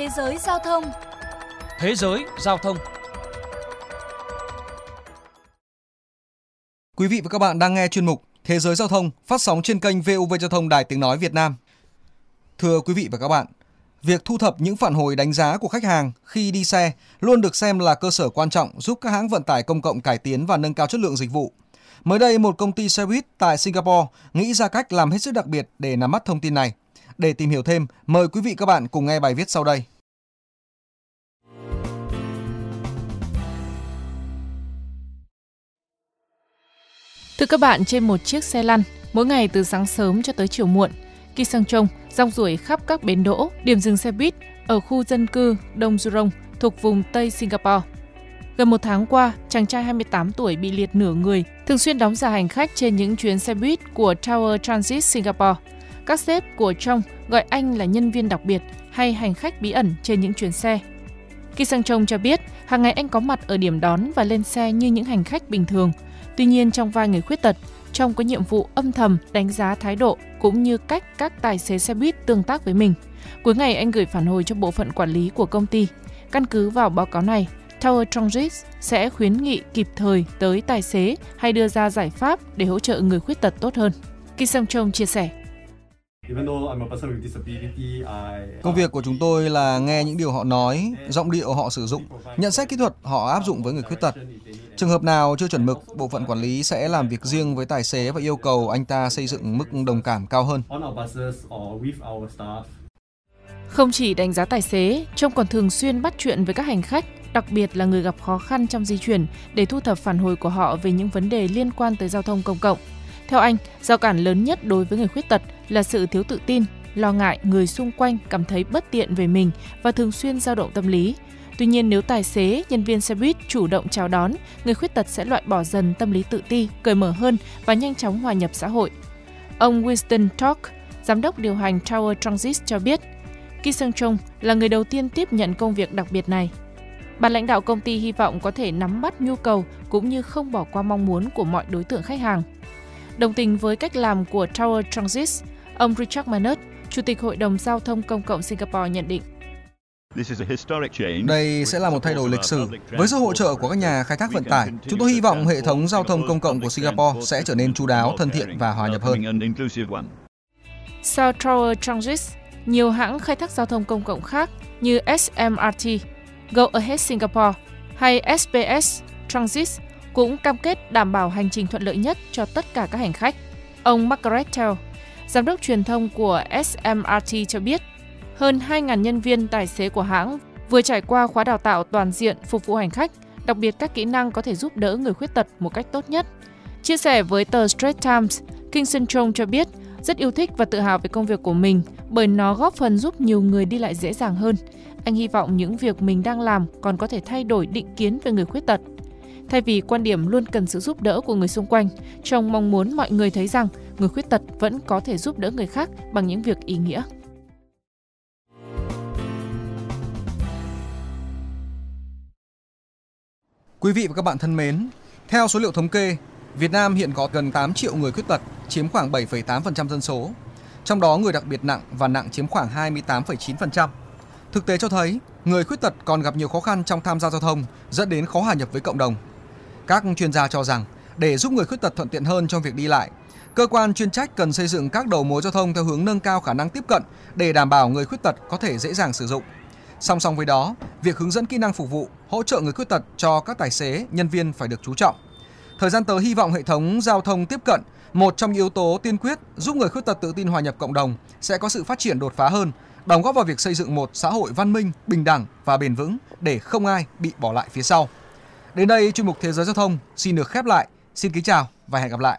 Thế giới giao thông Thế giới giao thông Quý vị và các bạn đang nghe chuyên mục Thế giới giao thông phát sóng trên kênh VOV Giao thông Đài Tiếng Nói Việt Nam. Thưa quý vị và các bạn, việc thu thập những phản hồi đánh giá của khách hàng khi đi xe luôn được xem là cơ sở quan trọng giúp các hãng vận tải công cộng cải tiến và nâng cao chất lượng dịch vụ. Mới đây, một công ty xe buýt tại Singapore nghĩ ra cách làm hết sức đặc biệt để nắm bắt thông tin này. Để tìm hiểu thêm, mời quý vị các bạn cùng nghe bài viết sau đây. Thưa các bạn, trên một chiếc xe lăn, mỗi ngày từ sáng sớm cho tới chiều muộn, khi Sang trông, rong ruổi khắp các bến đỗ, điểm dừng xe buýt ở khu dân cư Đông Jurong thuộc vùng Tây Singapore. Gần một tháng qua, chàng trai 28 tuổi bị liệt nửa người, thường xuyên đóng giả hành khách trên những chuyến xe buýt của Tower Transit Singapore. Các sếp của Trong gọi anh là nhân viên đặc biệt hay hành khách bí ẩn trên những chuyến xe. Ki Sang Chong cho biết, hàng ngày anh có mặt ở điểm đón và lên xe như những hành khách bình thường. Tuy nhiên trong vai người khuyết tật, Trong có nhiệm vụ âm thầm đánh giá thái độ cũng như cách các tài xế xe buýt tương tác với mình. Cuối ngày anh gửi phản hồi cho bộ phận quản lý của công ty. Căn cứ vào báo cáo này, Tower Transit sẽ khuyến nghị kịp thời tới tài xế hay đưa ra giải pháp để hỗ trợ người khuyết tật tốt hơn. Kim Sung Chong chia sẻ. Công việc của chúng tôi là nghe những điều họ nói, giọng điệu họ sử dụng, nhận xét kỹ thuật họ áp dụng với người khuyết tật. Trường hợp nào chưa chuẩn mực, bộ phận quản lý sẽ làm việc riêng với tài xế và yêu cầu anh ta xây dựng mức đồng cảm cao hơn. Không chỉ đánh giá tài xế, Trông còn thường xuyên bắt chuyện với các hành khách, đặc biệt là người gặp khó khăn trong di chuyển để thu thập phản hồi của họ về những vấn đề liên quan tới giao thông công cộng. Theo anh, rào cản lớn nhất đối với người khuyết tật là sự thiếu tự tin, lo ngại người xung quanh cảm thấy bất tiện về mình và thường xuyên dao động tâm lý. Tuy nhiên nếu tài xế, nhân viên xe buýt chủ động chào đón, người khuyết tật sẽ loại bỏ dần tâm lý tự ti, cởi mở hơn và nhanh chóng hòa nhập xã hội. Ông Winston Talk, giám đốc điều hành Tower Transit cho biết, Ki Sung Chong là người đầu tiên tiếp nhận công việc đặc biệt này. Ban lãnh đạo công ty hy vọng có thể nắm bắt nhu cầu cũng như không bỏ qua mong muốn của mọi đối tượng khách hàng. Đồng tình với cách làm của Tower Transit, ông Richard Manut, Chủ tịch Hội đồng Giao thông Công cộng Singapore nhận định. Đây sẽ là một thay đổi lịch sử. Với sự hỗ trợ của các nhà khai thác vận tải, chúng tôi hy vọng hệ thống giao thông công cộng của Singapore sẽ trở nên chú đáo, thân thiện và hòa nhập hơn. Sau Tower Transit, nhiều hãng khai thác giao thông công cộng khác như SMRT, Go Ahead Singapore hay SPS Transit cũng cam kết đảm bảo hành trình thuận lợi nhất cho tất cả các hành khách. Ông Margaret Tell, giám đốc truyền thông của SMRT cho biết, hơn 2.000 nhân viên tài xế của hãng vừa trải qua khóa đào tạo toàn diện phục vụ hành khách, đặc biệt các kỹ năng có thể giúp đỡ người khuyết tật một cách tốt nhất. Chia sẻ với tờ Straits Times, Kingston Chong cho biết rất yêu thích và tự hào về công việc của mình bởi nó góp phần giúp nhiều người đi lại dễ dàng hơn. Anh hy vọng những việc mình đang làm còn có thể thay đổi định kiến về người khuyết tật. Thay vì quan điểm luôn cần sự giúp đỡ của người xung quanh, Chong mong muốn mọi người thấy rằng người khuyết tật vẫn có thể giúp đỡ người khác bằng những việc ý nghĩa. Quý vị và các bạn thân mến, theo số liệu thống kê, Việt Nam hiện có gần 8 triệu người khuyết tật, chiếm khoảng 7,8% dân số. Trong đó người đặc biệt nặng và nặng chiếm khoảng 28,9%. Thực tế cho thấy, người khuyết tật còn gặp nhiều khó khăn trong tham gia giao thông, dẫn đến khó hòa nhập với cộng đồng. Các chuyên gia cho rằng, để giúp người khuyết tật thuận tiện hơn trong việc đi lại, cơ quan chuyên trách cần xây dựng các đầu mối giao thông theo hướng nâng cao khả năng tiếp cận để đảm bảo người khuyết tật có thể dễ dàng sử dụng. Song song với đó, việc hướng dẫn kỹ năng phục vụ, hỗ trợ người khuyết tật cho các tài xế, nhân viên phải được chú trọng. Thời gian tới hy vọng hệ thống giao thông tiếp cận, một trong yếu tố tiên quyết giúp người khuyết tật tự tin hòa nhập cộng đồng sẽ có sự phát triển đột phá hơn, đóng góp vào việc xây dựng một xã hội văn minh, bình đẳng và bền vững để không ai bị bỏ lại phía sau. Đến đây chuyên mục Thế giới giao thông xin được khép lại. Xin kính chào và hẹn gặp lại.